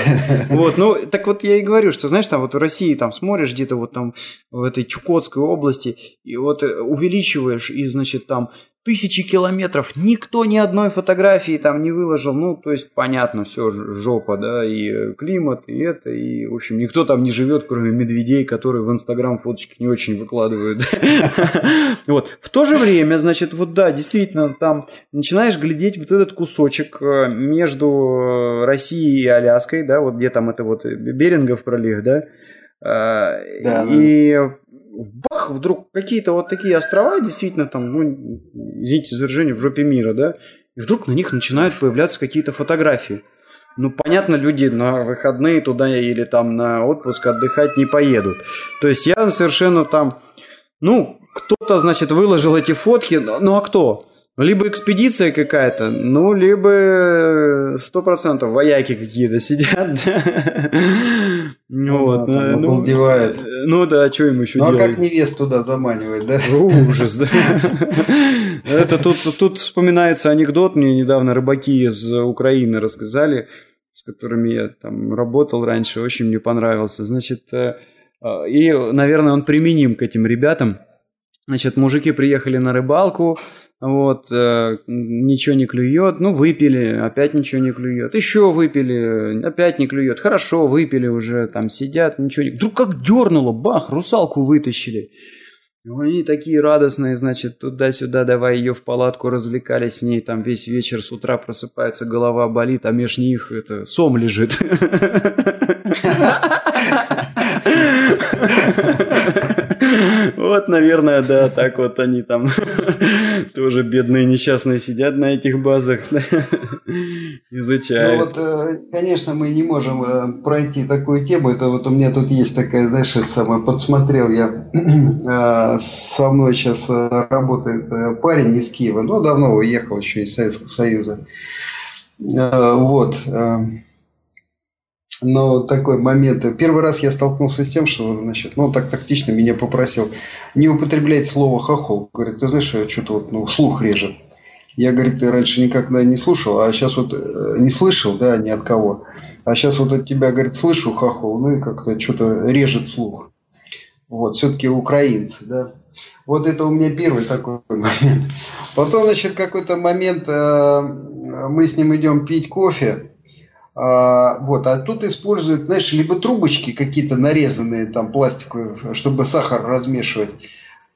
Вот, ну, так вот я и говорю, что, знаешь, там вот в России там смотришь где-то вот там в этой Чукотской области, и вот э, увеличиваешь, и, значит, там тысячи километров, никто ни одной фотографии там не выложил. Ну, то есть, понятно, все жопа, да, и климат, и это, и, в общем, никто там не живет, кроме медведей, которые в Инстаграм фоточки не очень выкладывают. *laughs* Вот. В то же время, значит, вот да, действительно, там начинаешь глядеть вот этот кусочек э, между Россией и Аляской, да, вот где там это вот Берингов пролив, да, э, да, и бах, вдруг какие-то вот такие острова, действительно там, ну, извините за в жопе мира, да, и вдруг на них начинают появляться какие-то фотографии. Ну, понятно, люди на выходные туда или там на отпуск отдыхать не поедут. То есть я совершенно там, ну, кто-то, значит, выложил эти фотки, ну а кто? Либо экспедиция какая-то, ну, либо сто процентов вояки какие-то сидят. *laughs* Ну, вот, ну, девает. Ну да, что им еще делать? Ну а как невест туда заманивать, да? Ужас, да. *laughs* Это тут, тут вспоминается анекдот, мне недавно рыбаки из Украины рассказали, с которыми я там работал раньше, очень мне понравился. Значит, э, и, наверное, он применим к этим ребятам. Значит, мужики приехали на рыбалку, вот, э, ничего не клюет, ну, выпили, опять ничего не клюет, еще выпили, опять не клюет, хорошо, выпили уже, там сидят, ничего не... Вдруг как дернуло, бах, русалку вытащили. Они такие радостные, значит, туда-сюда, давай ее в палатку, развлекались с ней, там весь вечер с утра просыпается, голова болит, а меж них это сом лежит. *laughs* Вот, наверное, да, так вот они там *laughs* тоже бедные несчастные сидят на этих базах, изучают. Ну вот, э, конечно, мы не можем э, пройти такую тему. Это вот у меня тут есть такая, знаешь, это самое, подсмотрел я, *clears throat* э, со мной сейчас работает парень из Киева, ну, давно уехал еще из Советского Союза. Вот но такой момент. Первый раз я столкнулся с тем, что, значит, ну, так тактично меня попросил не употреблять слово хохол. Говорит, ты знаешь, что-то вот, ну, слух режет. Я, говорит, раньше никогда не слушал, а сейчас вот э, не слышал, да, ни от кого. А сейчас вот от тебя, говорит, слышу хохол, ну и как-то что-то режет слух. Вот, все-таки украинцы, да. Вот это у меня первый такой *laughs* момент. Потом, значит, какой-то момент э, мы с ним идем пить кофе. А, вот, а тут используют, знаешь, либо трубочки какие-то нарезанные, там, пластиковые, чтобы сахар размешивать,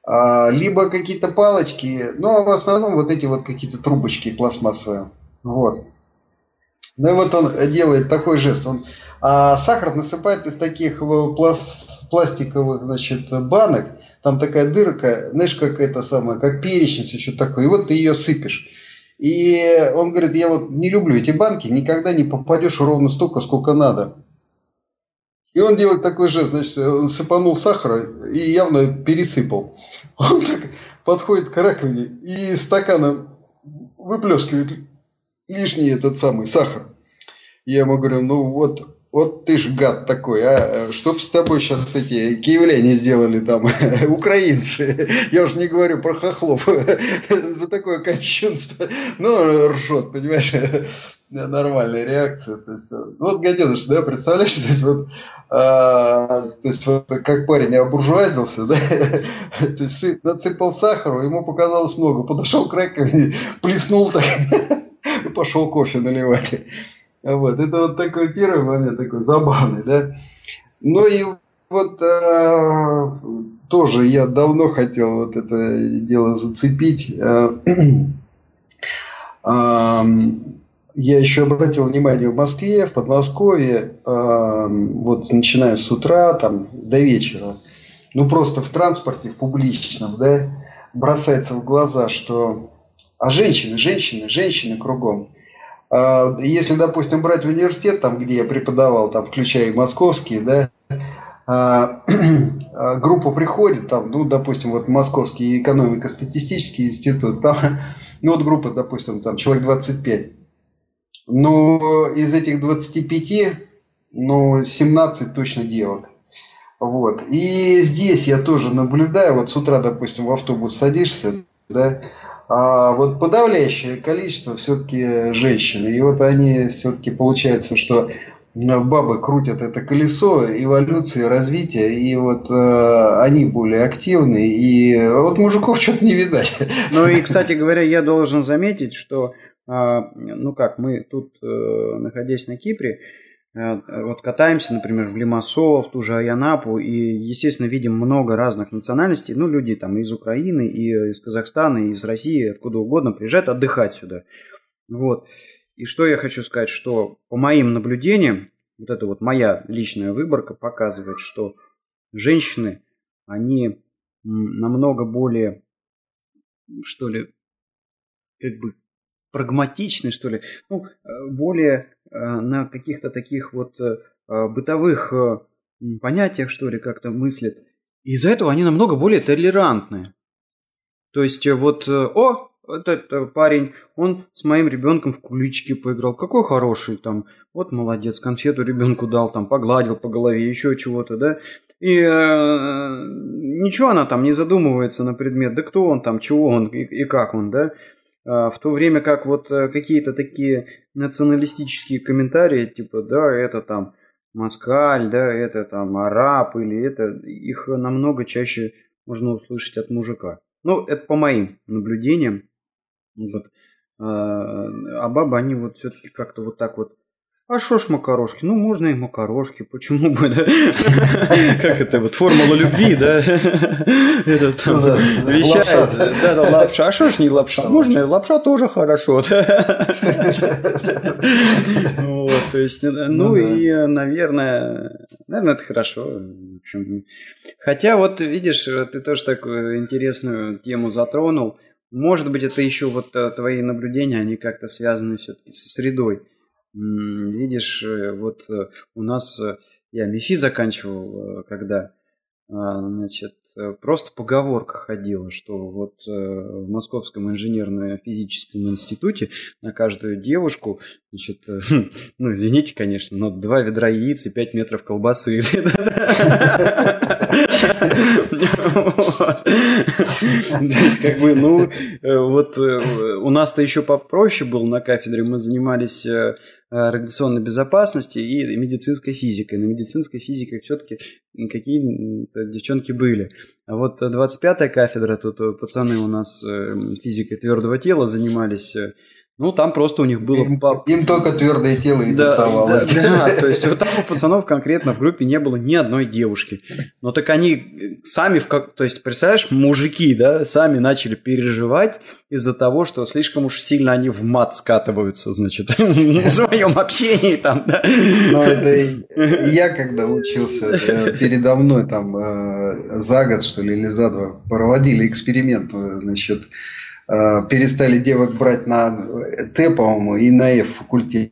а, либо какие-то палочки, ну, а в основном вот эти вот какие-то трубочки пластмассовые. Вот. Ну и вот он делает такой жест. Он а сахар насыпает из таких пластиковых, значит, банок. Там такая дырка, знаешь, как это самое, как перечница, что такое. И вот ты ее сыпешь. И он говорит, я вот не люблю эти банки, никогда не попадешь ровно столько, сколько надо. И он делает такой жест, значит, он сыпанул сахара и явно пересыпал. Он так подходит к раковине и стаканом выплескивает лишний этот самый сахар. Я ему говорю, ну вот вот ты ж гад такой, а. Что с тобой сейчас эти киевляне сделали там, *laughs* украинцы, я уж не говорю про хохлов, *laughs* за такое кощунство, ну, ржет, понимаешь, нормальная реакция, то есть, вот гаденыш, да, представляешь, то есть, вот, а, то есть, вот, как парень обуржуазился, да, *laughs* то есть, насыпал сахару, ему показалось много, подошел к раковине, плеснул так, и пошел кофе наливать. Вот, это вот такой первый момент, такой забавный, да. Ну и вот э, тоже я давно хотел вот это дело зацепить. Э, *clears throat* я еще обратил внимание в Москве, в Подмосковье, вот начиная с утра там до вечера, ну просто в транспорте, в публичном, да, бросается в глаза, что а женщины, женщины, женщины кругом. А, если, допустим, брать университет, там, где я преподавал, там, включая и московские, да, а, *clears throat* а, группа приходит, там, ну, допустим, вот Московский экономико-статистический институт, там, *laughs* ну, вот группа, допустим, там, человек 25. Но из этих 25, ну, 17 точно девок. Вот. И здесь я тоже наблюдаю, вот с утра, допустим, в автобус садишься, да, а вот подавляющее количество все-таки женщин. И вот они все-таки получается, что бабы крутят это колесо эволюции, развития, и вот э, они более активны, и вот мужиков что-то не видать. Ну и, кстати говоря, я должен заметить, что, э, ну как, мы тут, э, находясь на Кипре, вот катаемся, например, в Лимассол, в ту же Аянапу, и, естественно, видим много разных национальностей, ну, люди там из Украины, и из Казахстана, и из России, откуда угодно приезжают отдыхать сюда. Вот. И что я хочу сказать, что по моим наблюдениям, вот эта вот моя личная выборка показывает, что женщины, они намного более, что ли, как бы прагматичны, что ли, ну, э, более э, на каких-то таких вот э, бытовых понятиях, что ли, как-то мыслят. И из-за этого они намного более толерантны. То есть вот, о, этот парень, он с моим ребенком в кулички поиграл. Какой хороший там. Вот молодец, конфету ребенку дал, там погладил по голове, еще чего-то, да. И э, ничего она там не задумывается на предмет, да кто он там, чего он и, и как он, да. А, в то время как вот э, какие-то такие националистические комментарии, типа, да, это там москаль, да, это там араб, или это, их намного чаще можно услышать от мужика. Ну, это по моим наблюдениям. Вот. А, а бабы, они вот все-таки как-то вот так вот а что ж макарошки? Ну, можно и макарошки, почему бы, да? *laughs* Как это вот, формула любви, да? Это там вещает. Да, да, лапша. А что ж не лапша? Можно и лапша тоже хорошо. *laughs* Вот, то есть, ну, ну и, наверное, наверное, это хорошо. Хотя вот, видишь, ты тоже такую интересную тему затронул. Может быть, это еще вот э, твои наблюдения, они как-то связаны все-таки со средой. Видишь, э, вот э, у нас, я МИФИ заканчивал, когда, а, значит, просто поговорка ходила, что вот в Московском инженерно-физическом институте на каждую девушку, значит, *laughs* ну, извините, конечно, но два ведра яиц и пять метров колбасы. *laughs* То есть, как бы, ну, э, вот э, у нас-то еще попроще было на кафедре, мы занимались э, радиационной безопасности и медицинской физикой. На медицинской физике все-таки какие девчонки были. А вот 25-я кафедра, тут пацаны у нас физикой твердого тела занимались, ну, там просто у них было... Им, им только твердое тело и да, доставалось. Да, да, то есть вот там у пацанов конкретно в группе не было ни одной девушки. Но так они сами, в как... то есть, представляешь, мужики, да, сами начали переживать из-за того, что слишком уж сильно они в мат скатываются, значит, *laughs* в своем общении там, да. Ну, это я когда учился, э, передо мной там э, за год, что ли, или за два проводили эксперимент, э, значит, Э, перестали девок брать на Т, по-моему, и на F факультет.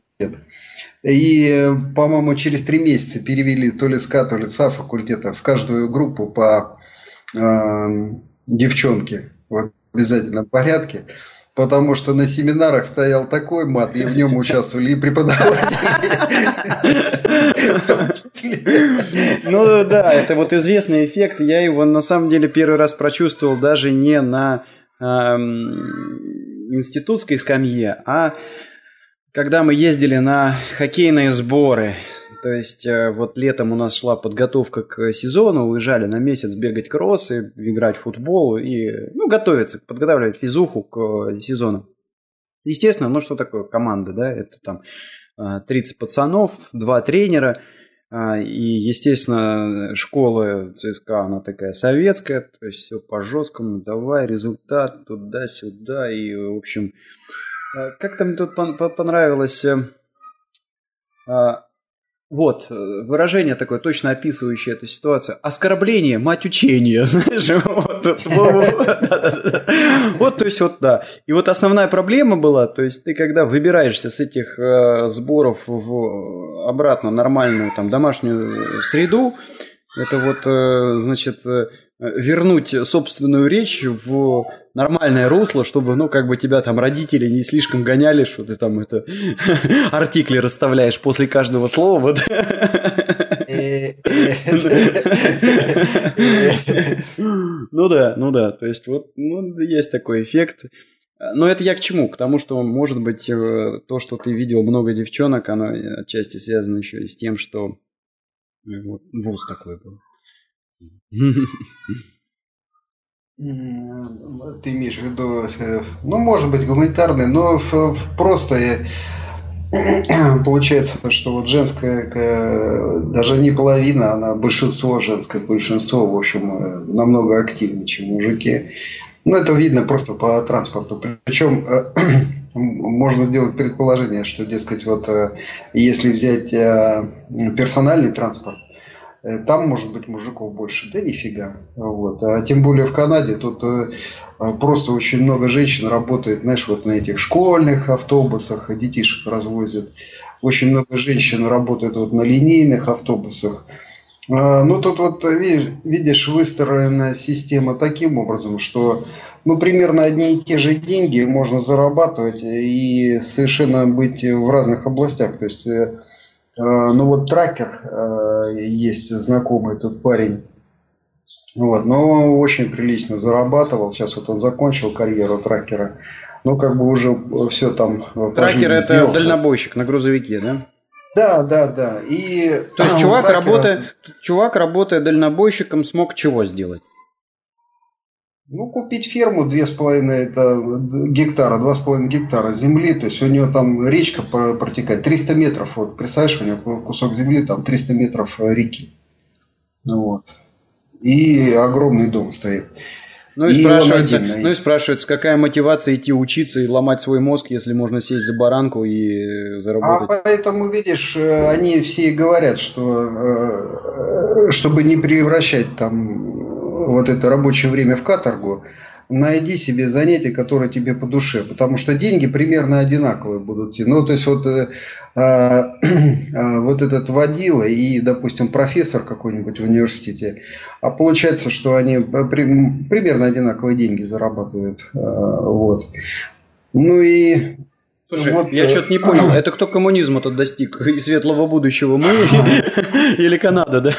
И, по-моему, через три месяца перевели то ли СКА, то ли СА факультета в каждую группу по э, девчонке в обязательном порядке. Потому что на семинарах стоял такой мат, и в нем участвовали и преподаватели. Ну да, это вот известный эффект. Я его на самом деле первый раз прочувствовал даже не на институтской скамье, а когда мы ездили на хоккейные сборы. То есть э, вот летом у нас шла подготовка к сезону, уезжали на месяц бегать кроссы, играть в футбол и ну, готовиться, подготавливать физуху к сезону. Естественно, ну что такое команда, да? Это там 30 э, пацанов, два тренера – а, и, естественно, школа ЦСКА, она такая советская, то есть все по-жесткому, давай результат туда-сюда. И, в общем, а, как-то мне тут понравилось э, а, вот, э, выражение такое, точно описывающее эту ситуацию. Оскорбление, мать учения, *laughs* знаешь, *laughs* вот, то есть, вот, да. И вот основная проблема была, то есть, ты когда выбираешься с этих э, сборов в обратно нормальную там домашнюю среду, это вот, э, значит, вернуть собственную речь в нормальное русло, чтобы, ну, как бы тебя там родители не слишком гоняли, что ты там это *laughs* артикли расставляешь после каждого слова. Вот. *laughs* ну да, ну да, то есть вот ну, есть такой эффект. Но это я к чему? К тому, что, может быть, э, то, что ты видел много девчонок, оно отчасти связано еще и с тем, что э, вот, вуз такой был. *laughs* Ты имеешь в виду, э, ну, может быть, гуманитарный, но просто *clears throat* получается, что вот женская, даже не половина, она большинство женское, большинство, в общем, намного активнее, чем мужики. Ну, это видно просто по транспорту. Причем э, *clears throat* можно сделать предположение, что, дескать, вот э, если взять э, персональный транспорт, там может быть мужиков больше, да нифига. Вот. А тем более в Канаде тут просто очень много женщин работает, знаешь, вот на этих школьных автобусах, детишек развозят. Очень много женщин работает вот на линейных автобусах. А, ну, тут вот, видишь, выстроена система таким образом, что ну, примерно одни и те же деньги можно зарабатывать и совершенно быть в разных областях. То есть, э, а, ну вот тракер э, есть знакомый тут парень, вот, но очень прилично зарабатывал. Сейчас вот он закончил карьеру тракера. Ну, как бы уже все там Тракер это сделал. дальнобойщик на грузовике, да? Да, да, да. И То есть *clears throat* чувак, тракера... работая, чувак, работая дальнобойщиком, смог чего сделать? Ну, купить ферму 2,5 это гектара, 2,5 гектара земли, то есть у него там речка протекает 300 метров, вот представляешь, у него кусок земли, там 300 метров реки. Ну, вот. И огромный дом стоит. Ну и, и спрашивается, ну и спрашивается, какая мотивация идти учиться и ломать свой мозг, если можно сесть за баранку и заработать? А поэтому, видишь, э, они все и говорят, что э, чтобы не превращать там вот это рабочее время в каторгу, найди себе занятие, которое тебе по душе, потому что деньги примерно одинаковые будут идти. Ну, то есть вот, э, э, *clears throat* вот этот водила и, допустим, профессор какой-нибудь в университете, а получается, что они при, примерно одинаковые деньги зарабатывают. Э, вот. Ну и Слушай, вот, я что-то не понял, *clears throat* это кто коммунизма тут достиг? И светлого будущего мы *laughs* или Канада, да?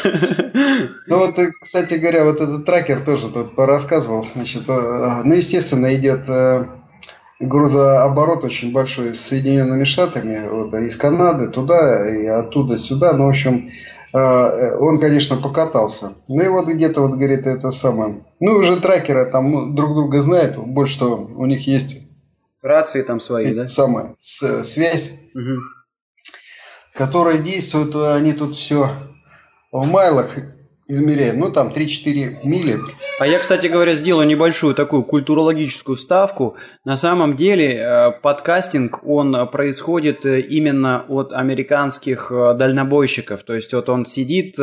Ну вот, э, кстати говоря, вот этот трекер тоже тут порассказывал. Значит, э, ну, естественно, идет э, грузооборот очень большой с Соединенными Штатами, вот, из Канады туда и оттуда сюда. Ну, в общем, он, конечно, покатался. Ну и вот где-то, вот говорит, это самое. Ну, уже трекеры там ну, друг друга знают, больше что у них есть Рации там свои, да? Самая связь, угу. которая действует, они тут все в майлах измеряют, ну там 3-4 мили. А я, кстати говоря, сделаю небольшую такую культурологическую вставку. На самом деле э, подкастинг, он происходит э, именно от американских э, дальнобойщиков. То есть вот он сидит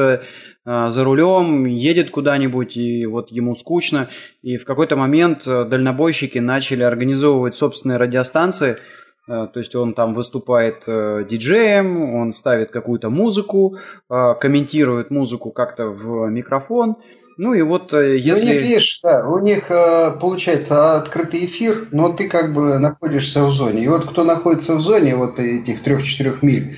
за рулем, едет куда-нибудь, и вот ему скучно. И в какой-то момент дальнобойщики начали организовывать собственные радиостанции – то есть он там выступает э, диджеем, он ставит какую-то музыку, э, комментирует музыку как-то в микрофон. Ну и вот если... У них, видишь, да, у них получается открытый эфир, но ты как бы находишься в зоне. И вот кто находится в зоне вот этих трех-четырех миль,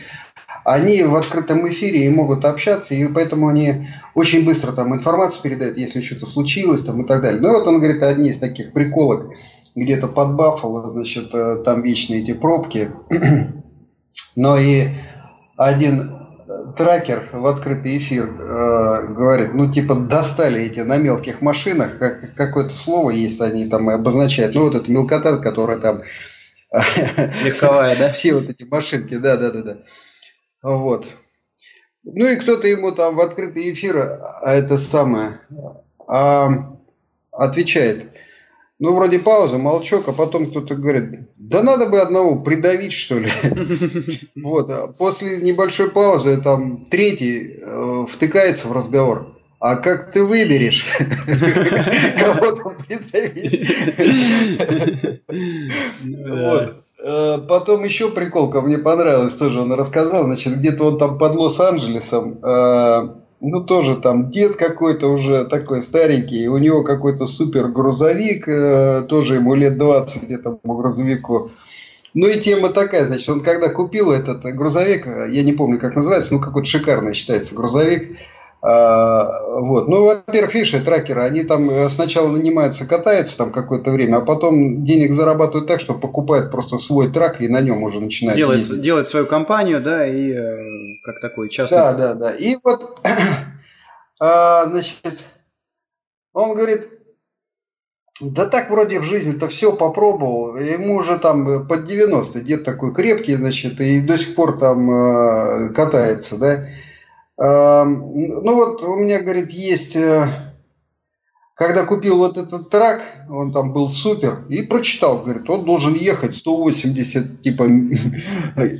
они в открытом эфире и могут общаться, и поэтому они очень быстро там информацию передают, если что-то случилось там и так далее. Ну вот он говорит, одни из таких приколок – где-то под Баффало, значит, э, там вечные эти пробки. *clears throat* Но и один тракер в открытый эфир э, говорит, ну типа достали эти на мелких машинах, как, какое-то слово есть, они там обозначают, ну вот это мелкота, которая там... *laughs* Легковая, да? Все вот эти машинки, да, да, да, да. Вот. Ну и кто-то ему там в открытый эфир, а это самое, а, отвечает, ну, вроде пауза, молчок, а потом кто-то говорит, да надо бы одного придавить, что ли. *laughs* Вот. А после небольшой паузы там третий э, втыкается в разговор. А как ты выберешь, *laughs* кого там придавить? *laughs* Э, потом еще приколка мне понравилась, тоже он рассказал, значит, где-то он там под Лос-Анджелесом э, ну, тоже там дед какой-то уже такой старенький, у него какой-то супер грузовик, э, тоже ему лет 20 этому грузовику. Ну и тема такая, значит, он когда купил этот грузовик, я не помню, как называется, ну какой-то шикарный считается грузовик, А, вот. Ну, во-первых, видишь, трекеры, они там э, сначала нанимаются, катаются там какое-то время, а потом денег зарабатывают так, что покупают просто свой трак и на нем уже начинают делать, ездить. Делать свою компанию, да, и э, как такой частный... Да, да, да. И вот, *clears throat* а, значит, он говорит, да так вроде в жизни-то все попробовал. Ему уже там под 90, дед такой крепкий, значит, и до сих пор там э, катается, да. Э, ну вот у меня, говорит, есть... Э, когда купил вот этот трак, он там был супер, и прочитал, говорит, он должен ехать 180, типа, *laughs*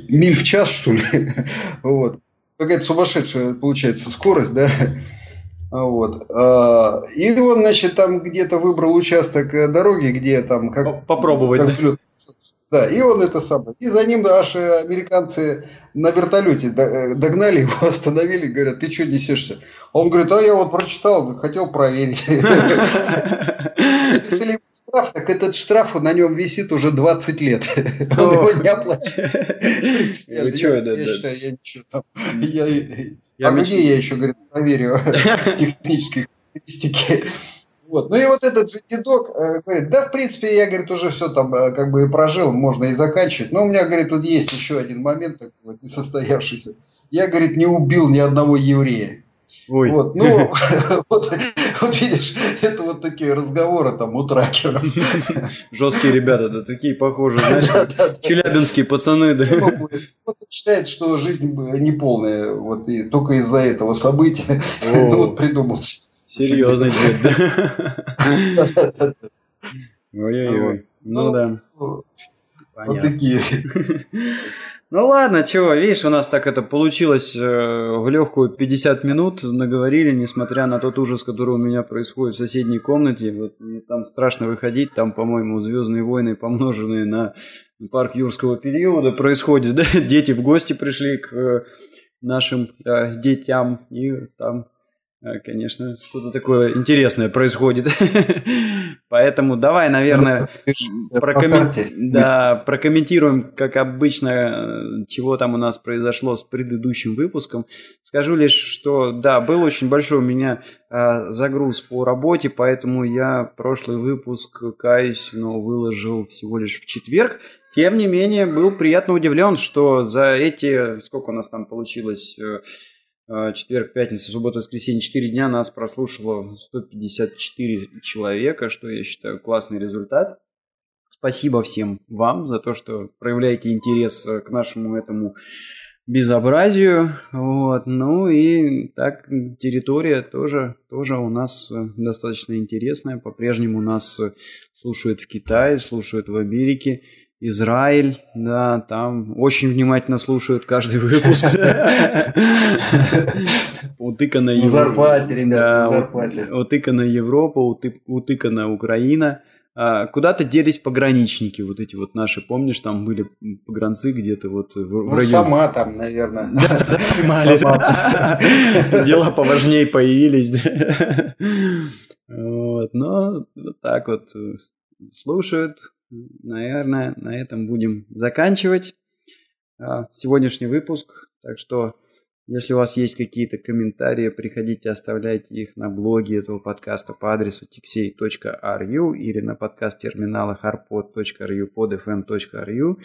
миль в час, что ли. *laughs* Вот. Какая-то сумасшедшая, получается, скорость, да. Вот. А, и он, значит, там где-то выбрал участок э, дороги, где там как... Попробовать. Как взлет. Да, и он это самое. И за ним аж американцы на вертолете э, догнали его, *laughs* остановили, говорят, ты что несешься? Он говорит, а я вот прочитал, хотел проверить. *laughs* Написали штраф, так этот штраф на нем висит уже 20 лет. *laughs* Он его не оплачивает. Я считаю, я ничего там. А где я еще, говорит, проверю технические характеристики. Вот. Ну и вот этот же дедок э, говорит, да, в принципе, я, говорит, уже все там э, как бы и прожил, можно и заканчивать. Но у меня, говорит, тут есть еще один момент такой вот несостоявшийся. Я, говорит, не убил ни одного еврея. Ой. Вот, ну, *laughs* вот, вот видишь, это вот такие разговоры там у тракеров. *laughs* Жесткие ребята, да, такие похожие, *laughs* знаешь, челябинские пацаны, да. Вот он считает, что жизнь неполная, вот и только из-за этого события, ну вот придумал. Серьезный дед, да. *laughs* Ой-ой-ой, ну, ну да. Вот такие. *laughs* Ну ладно, чего, видишь, у нас так это получилось э, в легкую 50 минут, наговорили, несмотря на тот ужас, который у меня происходит в соседней комнате. Вот мне там страшно выходить, там, по-моему, Звездные войны, помноженные на парк юрского периода, происходит, *laughs* да? Дети в гости пришли к э, нашим э, детям, и там конечно, что-то такое интересное происходит. *laughs* Поэтому давай, наверное, прокоммен... да, прокомментируем, как обычно, э, чего там у нас произошло с предыдущим выпуском. Скажу лишь, что да, был очень большой у меня э, загруз по работе, поэтому я прошлый выпуск, каюсь, но выложил всего лишь в четверг. Тем не менее, был приятно удивлен, что за эти, сколько у нас там получилось, четверг, пятница, суббота, воскресенье, 4 дня нас прослушало 154 человека, что я считаю классный результат. Спасибо всем вам за то, что проявляете интерес к нашему этому безобразию. Вот. Ну и так территория тоже, тоже у нас достаточно интересная. По-прежнему нас слушают в Китае, слушают в Америке. Израиль, да, там очень внимательно слушают каждый *laughs* выпуск. Утыкана Европа. зарплате, ребята, зарплате. Утыкана Европа, утыкана Украина. А, куда-то делись пограничники, вот эти вот наши, помнишь, там были погранцы где-то вот в, ну, районе. сама там, наверное. Дела поважнее появились. Вот, но так вот э, слушают, наверное, на этом будем заканчивать а, сегодняшний выпуск. Так что, если у вас есть какие-то комментарии, приходите, оставляйте их на блоге этого подкаста по адресу tixey.ru или на подкаст-терминалах arpod.ru, podfm.ru.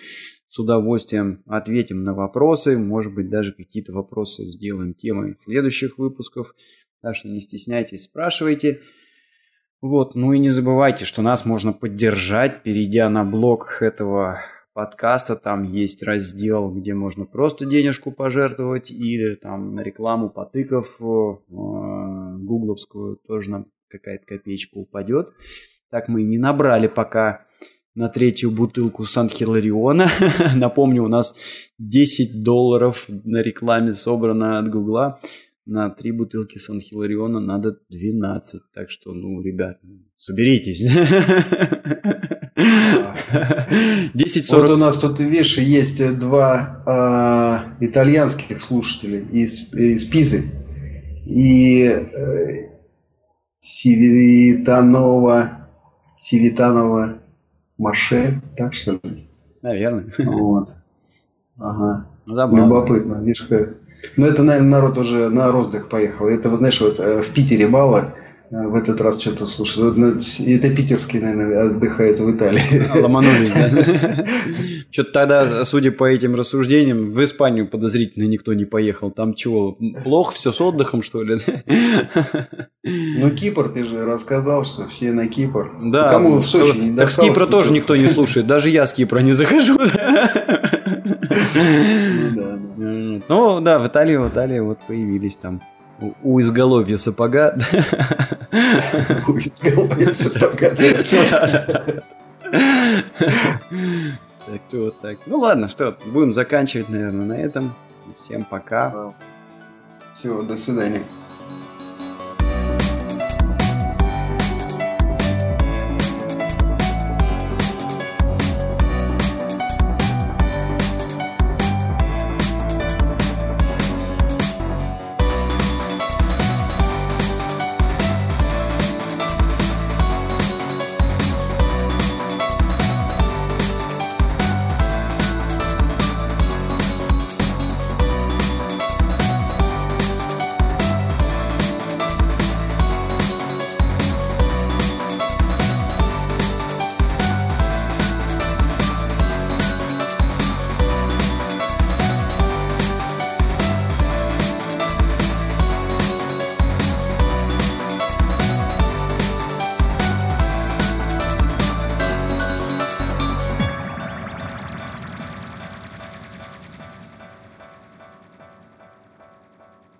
С удовольствием ответим на вопросы, может быть, даже какие-то вопросы сделаем темой следующих выпусков. Так что не стесняйтесь, спрашивайте. Вот, ну и не забывайте, что нас можно поддержать, перейдя на блог этого подкаста. Там есть раздел, где можно просто денежку пожертвовать или там на рекламу потыков э, гугловскую тоже нам какая-то копеечка упадет. Так мы не набрали пока на третью бутылку Сан-Хилариона. *laughs* Напомню, у нас 10 долларов на рекламе собрано от Гугла на три бутылки Сан-Хилариона надо 12. Так что, ну, ребят, соберитесь. 10 Вот у нас тут, видишь, есть два э, итальянских слушателя из, из Пизы. И э, Сивитанова, Сивитанова Маше, так что ли? Наверное. Вот. Ага. Забавно. Любопытно, видишь, как... Ну, это, наверное, народ уже на роздых поехал. Это, вот, знаешь, вот э, в Питере мало, э, в этот раз что-то слушаю. Вот, ну, это питерский, наверное, отдыхает в Италии. А, ломанулись, да? *laughs* Что-то тогда, судя по этим рассуждениям, в Испанию подозрительно никто не поехал. Там чего, плохо все с отдыхом, что ли? Ну, Кипр, ты же рассказал, что все на Кипр. Да. Кому в Сочи не Так с Кипра тоже никто не слушает. Даже я с Кипра не захожу. *laughs* Ну да, в Италии, в Италии вот появились там у изголовья сапога. У изголовья сапога. *laughs* Так, вот так. Ну ладно, что, будем заканчивать, наверное, на этом. Всем пока. Все, до свидания.